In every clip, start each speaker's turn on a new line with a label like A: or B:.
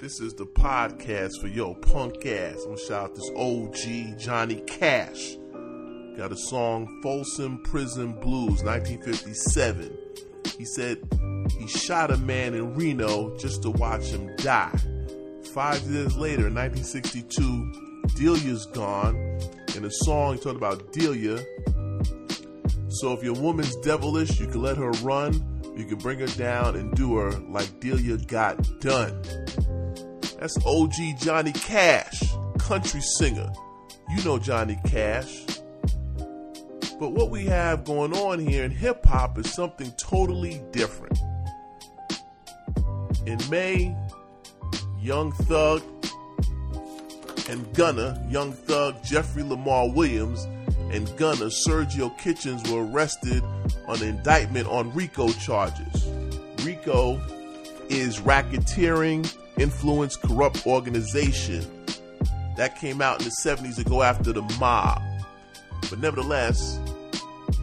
A: This is the podcast for yo punk ass. I'm gonna shout out this OG Johnny Cash. Got a song Folsom Prison Blues 1957. He said he shot a man in Reno just to watch him die. Five years later, in 1962, Delia's gone. In a song, he talked about Delia. So if your woman's devilish, you can let her run. You can bring her down and do her like Delia got done. That's OG Johnny Cash, country singer. You know Johnny Cash. But what we have going on here in hip hop is something totally different. In May, Young Thug and Gunna, Young Thug Jeffrey Lamar Williams, and Gunna Sergio Kitchens were arrested on indictment on RICO charges. RICO is racketeering, influence, corrupt organization. That came out in the 70s to go after the mob. But nevertheless,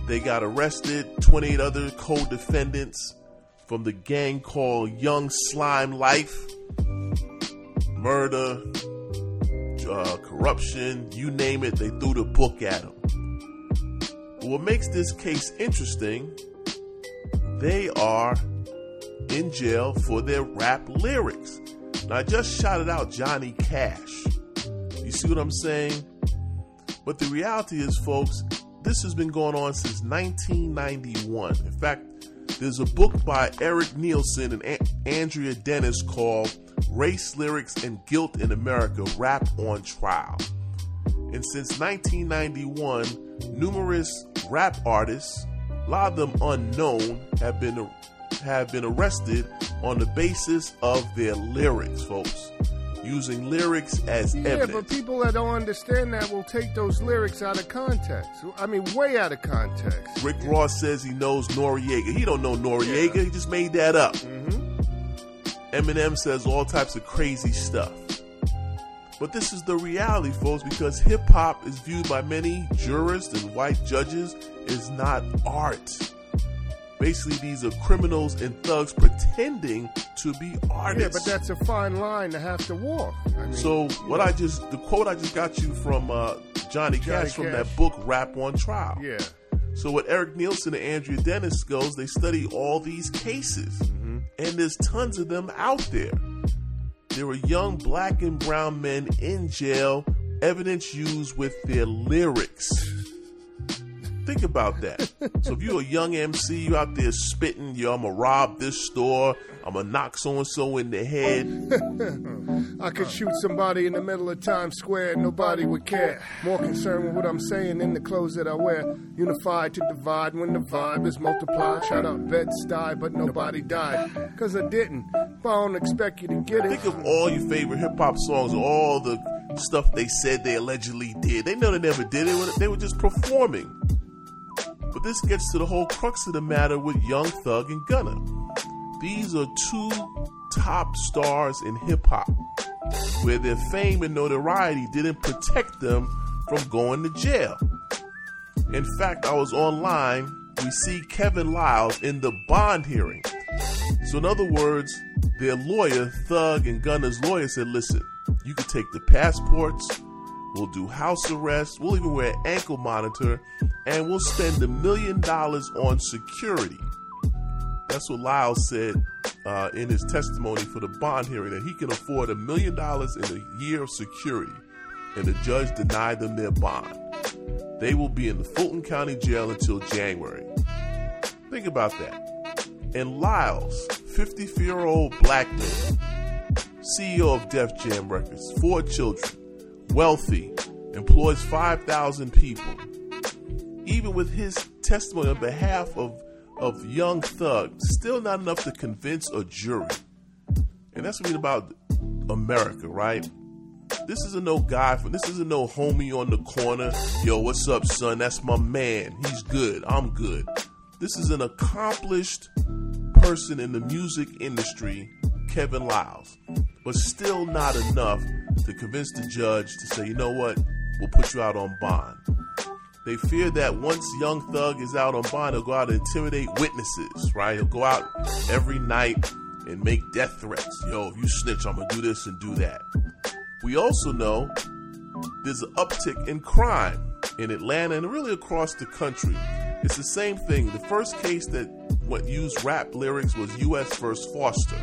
A: they got arrested, 28 other co defendants from the gang called Young Slime Life. Murder, uh, corruption, you name it, they threw the book at them. What makes this case interesting, they are in jail for their rap lyrics. Now, I just shouted out Johnny Cash. You see what I'm saying? But the reality is, folks, this has been going on since 1991. In fact, there's a book by Erik Nielson and a- Andrea Dennis called Race Lyrics and Guilt in America Rap on Trial. And since 1991, numerous rap artists, a lot of them unknown, have been have been arrested on the basis of their lyrics, folks. Using lyrics as
B: Yeah,
A: evidence.
B: Yeah, but people that don't understand that will take those lyrics out of context. I mean, way out of context.
A: Rick Ross says he knows Noriega. He don't know Noriega. He just made that up. Mm-hmm. Eminem says all types of crazy stuff. But this is the reality, folks, because hip hop is viewed by many jurists and white judges as not art. Basically, these are criminals and thugs pretending to be artists.
B: Yeah, but that's a fine line to have to walk. I mean,
A: So what I just the quote I just got you from uh, Johnny,
B: Johnny
A: Cash from
B: Cash.
A: that book Rap on Trial.
B: yeah.
A: So what Erik Nielson and Andrea Dennis goes, they study all these cases,
B: Mm-hmm.
A: and there's tons of them out there. There were young black and brown men in jail, evidence used with their lyrics. Think about that. so if you're a young MC, you out there spitting, yo, I'm gonna rob this store, I'm gonna knock so and so in the head.
B: I could shoot somebody in the middle of Times Square and nobody would care. More concerned with what I'm saying than the clothes that I wear. Unified to divide when the vibe is multiplied. Shut up, Bed-Stuy, but nobody died. Cause I didn't. But I don't expect you to get it.
A: Think of all your favorite hip hop songs, all the stuff they said they allegedly did. They know they never did it. They were just performing. But this gets to the whole crux of the matter with Young Thug and Gunna. These are two top stars in hip hop, where their fame and notoriety didn't protect them from going to jail. In fact, I was online. We see Kevin Liles in the bond hearing. So, in other words, their lawyer, Thug and Gunna's lawyer, said, Listen, you can take the passports, we'll do house arrest, we'll even wear an ankle monitor, and we'll spend a million dollars on security. That's what Liles said uh, in his testimony for the bond hearing that he can afford a million dollars in a year of security, and the judge denied them their bond. They will be in the Fulton County Jail until January. Think about that. And Liles, 54 year old black man, CEO of Def Jam Records, four children, wealthy, employs 5,000 people. Even with his testimony on behalf of, of Young Thug, still not enough to convince a jury. And that's what we about America, right? This isn't no guy from this isn't no homie on the corner. Yo, what's up, son? That's my man. He's good. I'm good. This is an accomplished person in the music industry, Kevin Liles, but still not enough to convince the judge to say, you know what, we'll put you out on bond. They fear that once Young Thug is out on bond, he'll go out and intimidate witnesses, right? He'll go out every night and make death threats. Yo, if you snitch, I'm gonna do this and do that. We also know there's an uptick in crime in Atlanta and really across the country. It's the same thing. The first case that what used rap lyrics was U.S. vs. Foster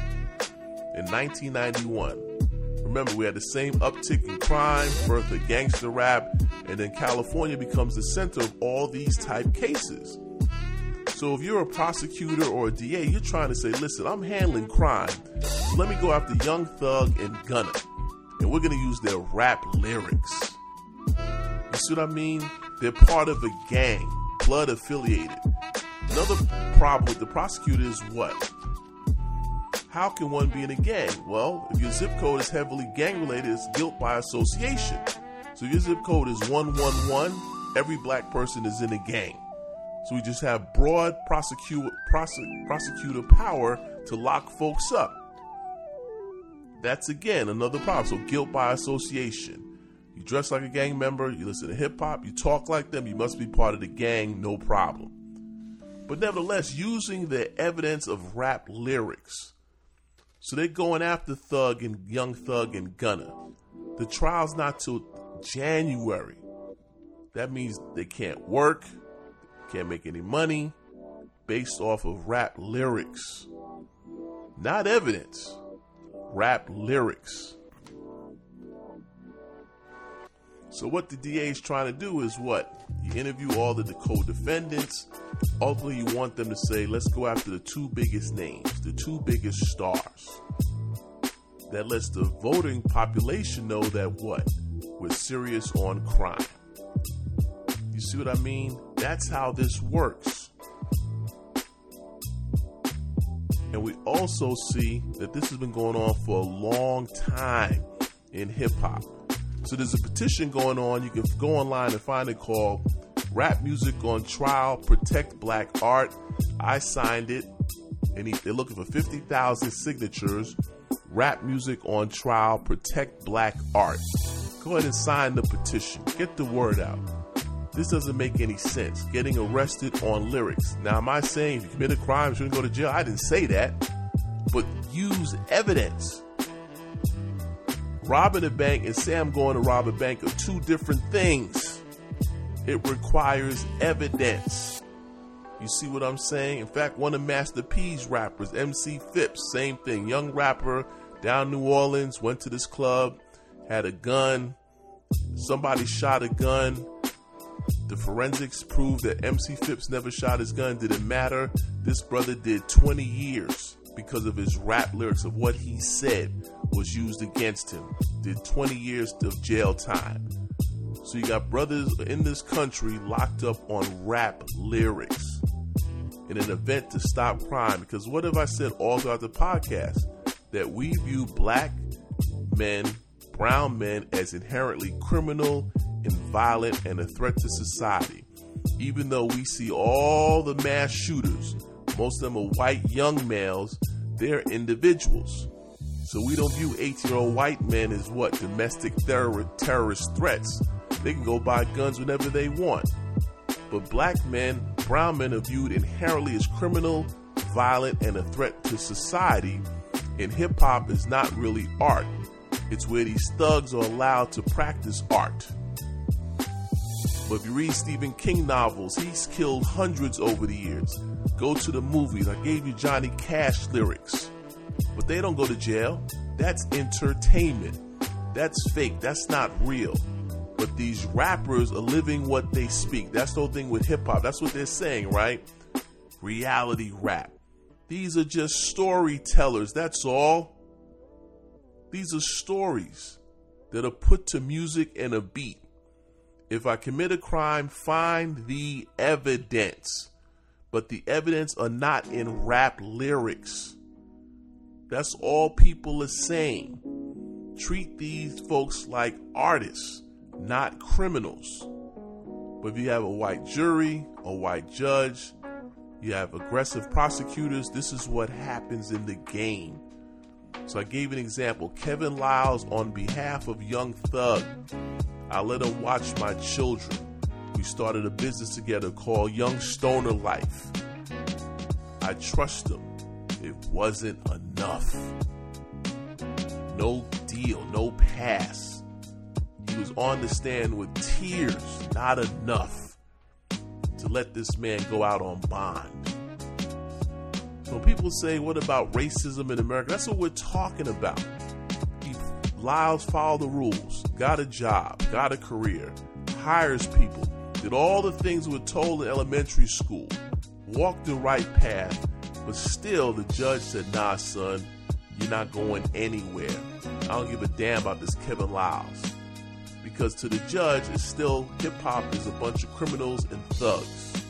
A: in 1991. Remember, we had the same uptick in crime, birth of gangster rap, and then California becomes the center of all these type cases. So if you're a prosecutor or a DA, you're trying to say, listen, I'm handling crime. Let me go after Young Thug and Gunna. And we're going to use their rap lyrics. You see what I mean? They're part of a gang, blood affiliated. Another problem with the prosecutor is what? How can one be in a gang? Well, if your zip code is heavily gang related, it's guilt by association. So your zip code is 111, every black person is in a gang. So we just have broad prosecute, prosec, prosecutor power to lock folks up. That's again another problem. So guilt by association. You dress like a gang member, you listen to hip hop, you talk like them, you must be part of the gang, no problem. But nevertheless, using the evidence of rap lyrics. So they're going after Thug and Young Thug and Gunna. The trial's not till January. That means they can't work, can't make any money based off of rap lyrics. Not evidence, rap lyrics. So what the DA is trying to do is what? You interview all the co-defendants. Ultimately, you want them to say, let's go after the two biggest names, the two biggest stars. That lets the voting population know that what? We're serious on crime. You see what I mean? That's how this works. And we also see that this has been going on for a long time in hip hop. So there's a petition going on. You can go online and find it called Rap Music on Trial Protect Black Art. I signed it, and they're looking for 50,000 signatures. Rap Music on Trial Protect Black Art. Go ahead and sign the petition. Get the word out. This doesn't make any sense. Getting arrested on lyrics. Now, am I saying if you commit a crime, you shouldn't go to jail? I didn't say that. But use evidence. Robbing a bank and say I'm going to rob a bank are two different things. It requires evidence. You see what I'm saying? In fact, one of Master P's rappers, MC Phipps, same thing. Young rapper down New Orleans, went to this club, had a gun. Somebody shot a gun the forensics proved that MC Phipps never shot his gun, didn't matter. This brother did 20 years because of his rap lyrics of what he said was used against him. Did 20 years of jail time. So you got brothers in this country locked up on rap lyrics in an event to stop crime. Because what have I said all throughout the podcast? That we view black men, brown men as inherently criminal and violent and a threat to society. Even though we see all the mass shooters, most of them are white young males, they're individuals. So we don't view 18 year old white men as what? Domestic terror- terrorist threats. They can go buy guns whenever they want. But black men, brown men are viewed inherently as criminal, violent, and a threat to society. And hip hop is not really art. It's where these thugs are allowed to practice art. But if you read Stephen King novels, he's killed hundreds over the years. Go to the movies. I gave you Johnny Cash lyrics. But they don't go to jail. That's entertainment. That's fake. That's not real. But these rappers are living what they speak. That's the whole thing with hip hop. That's what they're saying, right? Reality rap. These are just storytellers. That's all. These are stories that are put to music and a beat. If I commit a crime, find the evidence. But the evidence are not in rap lyrics. That's all people are saying. Treat these folks like artists, not criminals. But if you have a white jury, a white judge, you have aggressive prosecutors, this is what happens in the game. So I gave an example. Kevin Liles, on behalf of Young Thug, I let him watch my children. We started a business together called Young Stoner Life. I trust him. It wasn't enough. No deal, no pass. He was on the stand with tears, not enough to let this man go out on bond. So people say, What about racism in America? That's what we're talking about. He Liles followed the rules, got a job, got a career, hires people, did all the things we were told in elementary school, walked the right path, but still the judge said, Nah, son, you're not going anywhere. I don't give a damn about this Kevin Liles. Because to the judge, it's still hip hop is a bunch of criminals and thugs.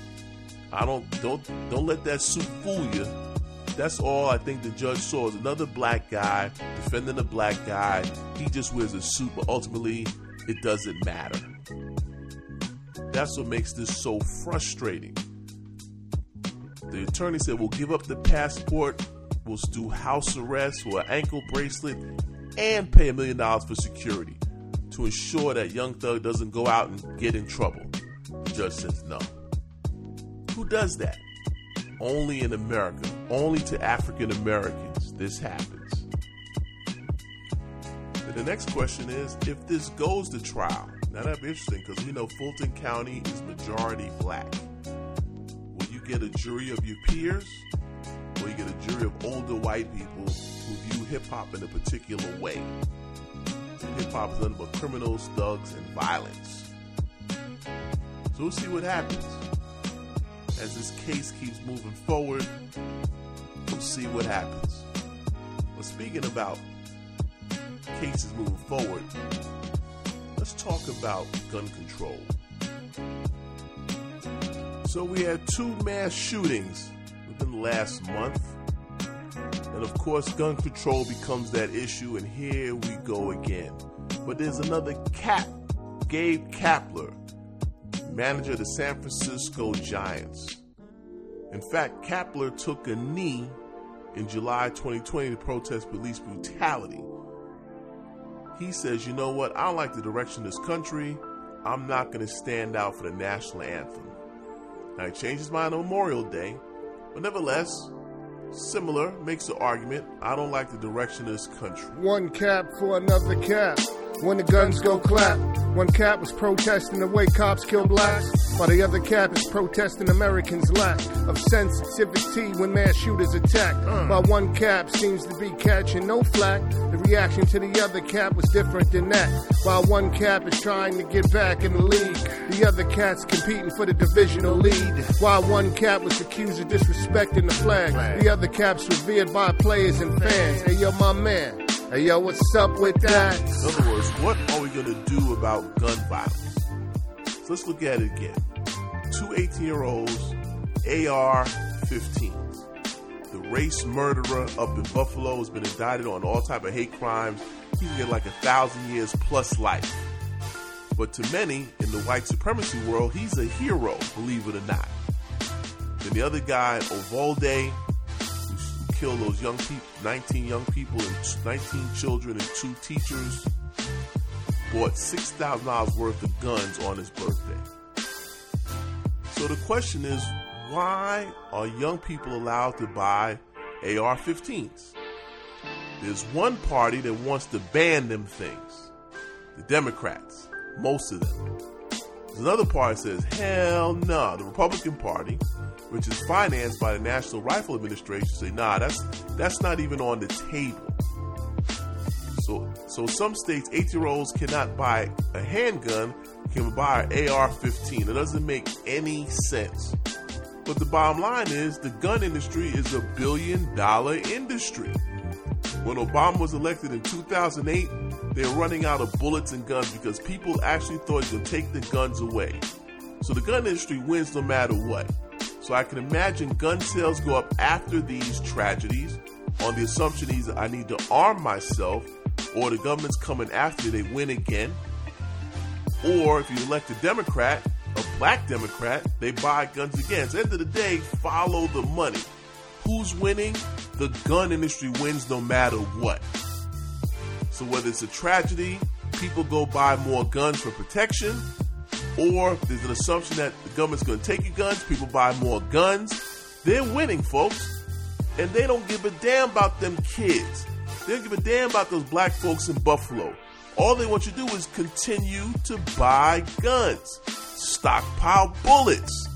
A: I don't don't don't let that suit fool you. That's all I think the judge saw is another black guy defending a black guy. He just wears a suit, but ultimately it doesn't matter. That's what makes this so frustrating. The attorney said, We'll give up the passport, we'll do house arrest or an ankle bracelet, and pay a million dollars for security to ensure that Young Thug doesn't go out and get in trouble. The judge says no. Who does that? Only in America, only to African Americans, this happens. The next question is if this goes to trial, now that'd be interesting because we know Fulton County is majority black. Will you get a jury of your peers? Or you get a jury of older white people who view hip hop in a particular way? Hip hop is nothing but criminals, thugs, and violence. So we'll see what happens. As this case keeps moving forward, we'll see what happens. But speaking about cases moving forward, let's talk about gun control. So we had two mass shootings within the last month. And of course, gun control becomes that issue, and here we go again. But there's another cap, Gabe Kapler, manager of the San Francisco Giants. In fact, Kapler took a knee in July 2020 to protest police brutality. He says, you know what, I like the direction of this country. I'm not going to stand out for the national anthem. Now, he changes his mind on Memorial Day, but nevertheless, similar, makes the argument I don't like the direction of this country.
B: One cap for another cap. When the guns go clap, one cap was protesting the way cops kill blacks, while the other cap is protesting Americans' lack of sensitivity when mass shooters attack. Mm. While one cap seems to be catching no flack, reaction to the other cap was different than that. While one cap is trying to get back in the league, the other cat's competing for the divisional lead. While one cap was accused of disrespecting the flag, the other cap's revered by players and fans. Hey yo, my man. Hey yo, what's up with that?
A: In other words, what are we going to do about gun violence? So let's look at it again. Two 18 year olds, AR 15s. The race murderer up in Buffalo has been indicted on all type of hate crimes. He can get like a thousand years plus life. But to many in the white supremacy world, he's a hero, believe it or not. Then the other guy, Uvalde, who killed those young people, 19 young people and 19 children and two teachers, bought $6,000 worth of guns on his birthday. So the question is, why are young people allowed to buy AR 15s? There's one party that wants to ban them things the Democrats, most of them. There's another party says, hell no. Nah. The Republican Party, which is financed by the National Rifle Administration, say, nah, that's that's not even on the table. So, so some states, eight-year-olds cannot buy a handgun, can buy an AR-15. It doesn't make any sense. But the bottom line is, the gun industry is a billion-dollar industry. When Obama was elected in 2008, they were running out of bullets and guns because people actually thought he would take the guns away. So the gun industry wins no matter what. So I can imagine gun sales go up after these tragedies on the assumption either I need to arm myself or the government's coming after you, they win again. Or if you elect a Democrat, black Democrat, they buy guns again. So at the end of the day, follow the money. Who's winning? The gun industry wins no matter what. So whether it's a tragedy, people go buy more guns for protection, or there's an assumption that the government's going to take your guns, people buy more guns. They're winning, folks. And they don't give a damn about them kids. They don't give a damn about those black folks in Buffalo. All they want you to do is continue to buy guns, stockpile bullets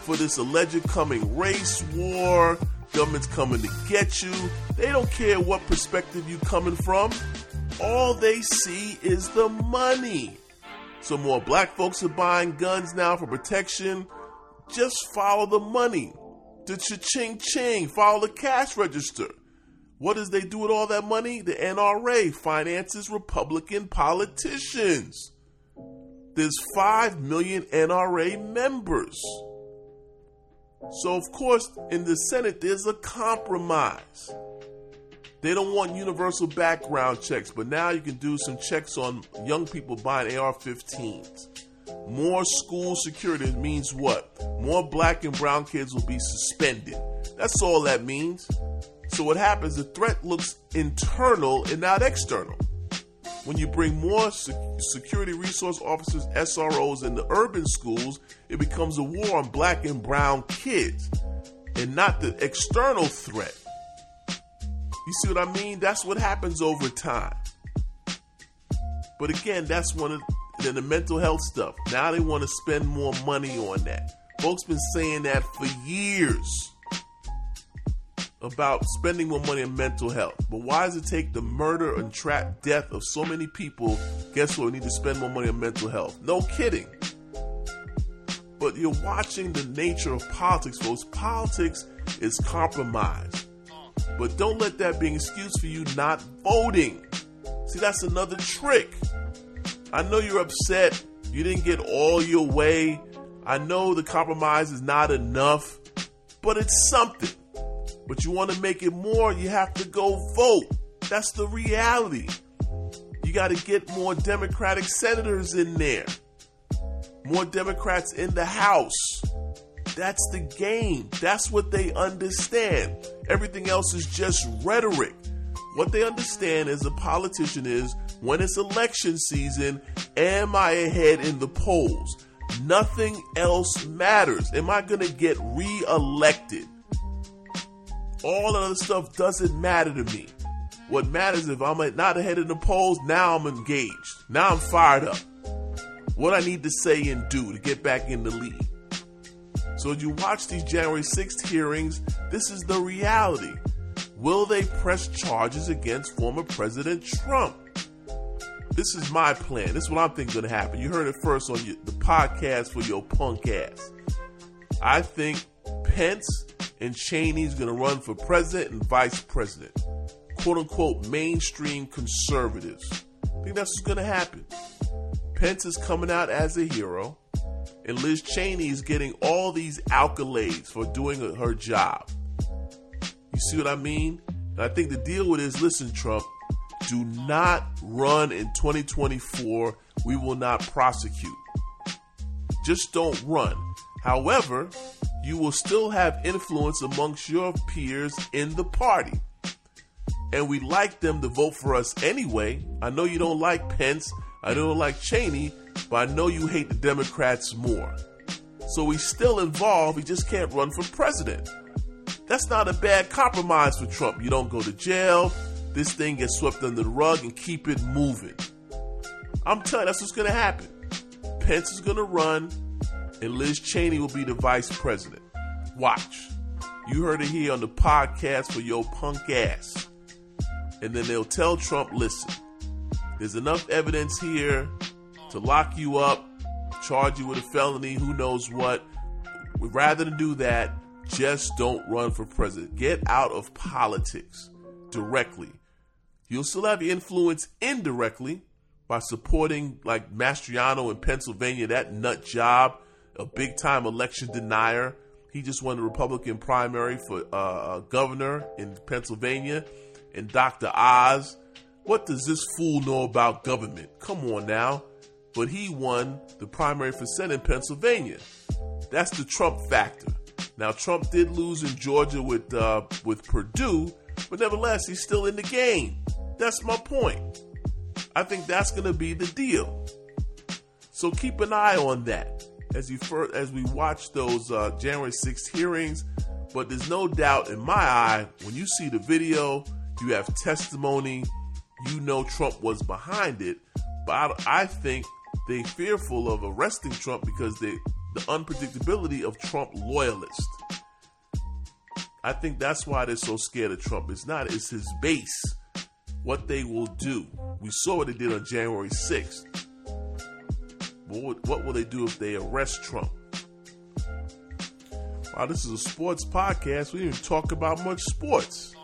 A: for this alleged coming race war. Government's coming to get you. They don't care what perspective you coming from. All they see is the money. So more black folks are buying guns now for protection. Just follow the money. The cha-ching ching. Follow the cash register. What does they do with all that money? The NRA finances Republican politicians. There's 5 million NRA members. So, of course, in the Senate, there's a compromise. They don't want universal background checks, but now you can do some checks on young people buying AR 15s. More school security means what? More black and brown kids will be suspended. That's all that means. So, what happens? The threat looks internal and not external. When you bring more security resource officers, SROs, in the urban schools, it becomes a war on black and brown kids and not the external threat. You see what I mean? That's what happens over time. But again, that's one of the, the mental health stuff. Now they want to spend more money on that. Folks been saying that for years about spending more money on mental health. But why does it take the murder and trap death of so many people? Guess what? We need to spend more money on mental health. No kidding. But you're watching the nature of politics, folks. Politics is compromise. But don't let that be an excuse for you not voting. See, that's another trick. I know you're upset. You didn't get all your way. I know the compromise is not enough, but it's something but you want to make it more, you have to go vote. That's the reality. You got to get more Democratic senators in there, more Democrats in the House. That's the game. That's what they understand. Everything else is just rhetoric. What they understand as a politician is when it's election season, am I ahead in the polls? Nothing else matters. Am I going to get re elected? All other stuff doesn't matter to me. What matters if I'm not ahead in the polls, now I'm engaged. Now I'm fired up. What I need to say and do to get back in the lead. So you watch these January 6th hearings, this is the reality. Will they press charges against former President Trump? This is my plan. This is what I'm thinking going to happen. You heard it first on your, the podcast for your punk ass. I think Pence and Cheney's going to run for president and vice president. Quote unquote mainstream conservatives. I think that's what's going to happen. Pence is coming out as a hero, and Liz Cheney is getting all these accolades for doing her job. You see what I mean? And I think the deal with is listen, Trump, do not run in 2024. We will not prosecute. Just don't run. However, you will still have influence amongst your peers in the party. And we like them to vote for us anyway. I know you don't like Pence, I don't like Cheney, but I know you hate the Democrats more. So he's still involved, he just can't run for president. That's not a bad compromise for Trump. You don't go to jail, this thing gets swept under the rug and keep it moving. I'm telling you, that's what's gonna happen. Pence is gonna run, and Liz Cheney will be the vice president. Watch. You heard it here on the podcast for your punk ass. And then they'll tell Trump, listen, there's enough evidence here to lock you up, charge you with a felony, who knows what. Rather than do that, just don't run for president. Get out of politics directly. You'll still have influence indirectly by supporting like Mastriano in Pennsylvania, that nut job a big time election denier. He just won the Republican primary for uh, uh, governor in Pennsylvania. And Dr. Oz, what does this fool know about government? Come on now. But he won the primary for Senate in Pennsylvania. That's the Trump factor. Now Trump did lose in Georgia with uh, with Perdue, but nevertheless he's still in the game. That's my point. I think that's going to be the deal. So keep an eye on that as you as we watch those uh, January 6th hearings. But there's no doubt in my eye, when you see the video, you have testimony, you know Trump was behind it. But I, I think they fearful of arresting Trump because they the unpredictability of Trump loyalists. I think that's why they're so scared of Trump. It's not, it's his base, what they will do. We saw what they did on January 6th. What, would, what will they do if they arrest Trump? Wow, this is a sports podcast. We didn't even talk about much sports.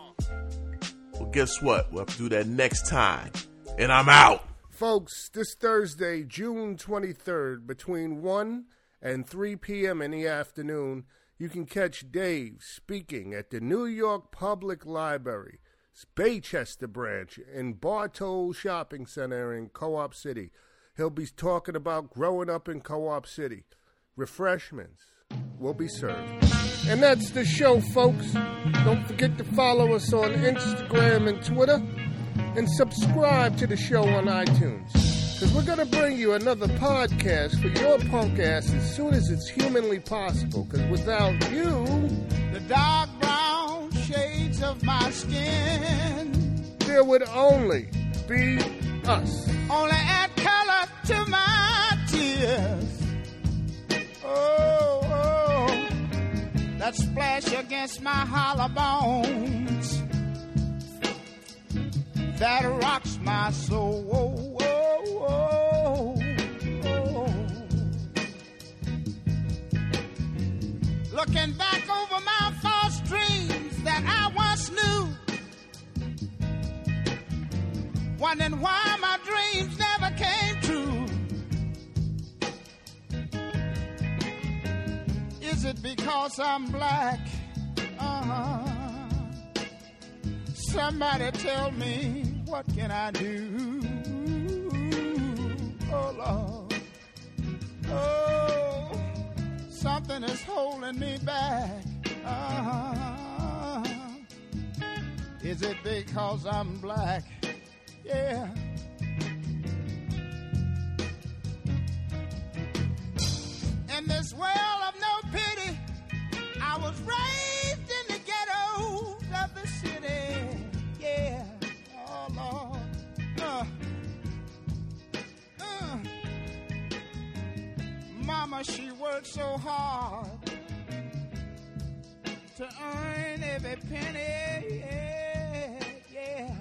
A: Well, guess what? We'll have to do that next time. And I'm out.
B: Folks, this Thursday, June 23rd, between 1 and 3 p.m. in the afternoon, you can catch Dave speaking at the New York Public Library, Baychester branch in Bartow Shopping Center in Co op City. He'll be talking about growing up in Co op City. Refreshments will be served. And that's the show, folks. Don't forget to follow us on Instagram and Twitter and subscribe to the show on iTunes. Because we're going to bring you another podcast for your punk ass as soon as it's humanly possible. Because without you,
C: the dark brown shades of my skin,
B: there would only be us.
C: Only add color to my tears. Oh, oh, that splash against my hollow bones that rocks my soul. Oh, oh, oh, oh. Looking back over my false dreams that I once knew, wondering why my dreams Is it because I'm black? Uh-huh. Somebody tell me what can I do? Oh Lord, oh, something is holding me back. Uh-huh. Is it because I'm black? Yeah. In this world Mama, she worked so hard to earn every penny. Yeah, yeah.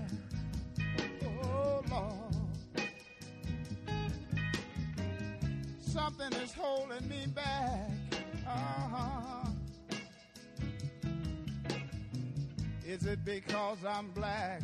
C: Oh, Lord. Something is holding me back. Uh-huh. Is it because I'm black?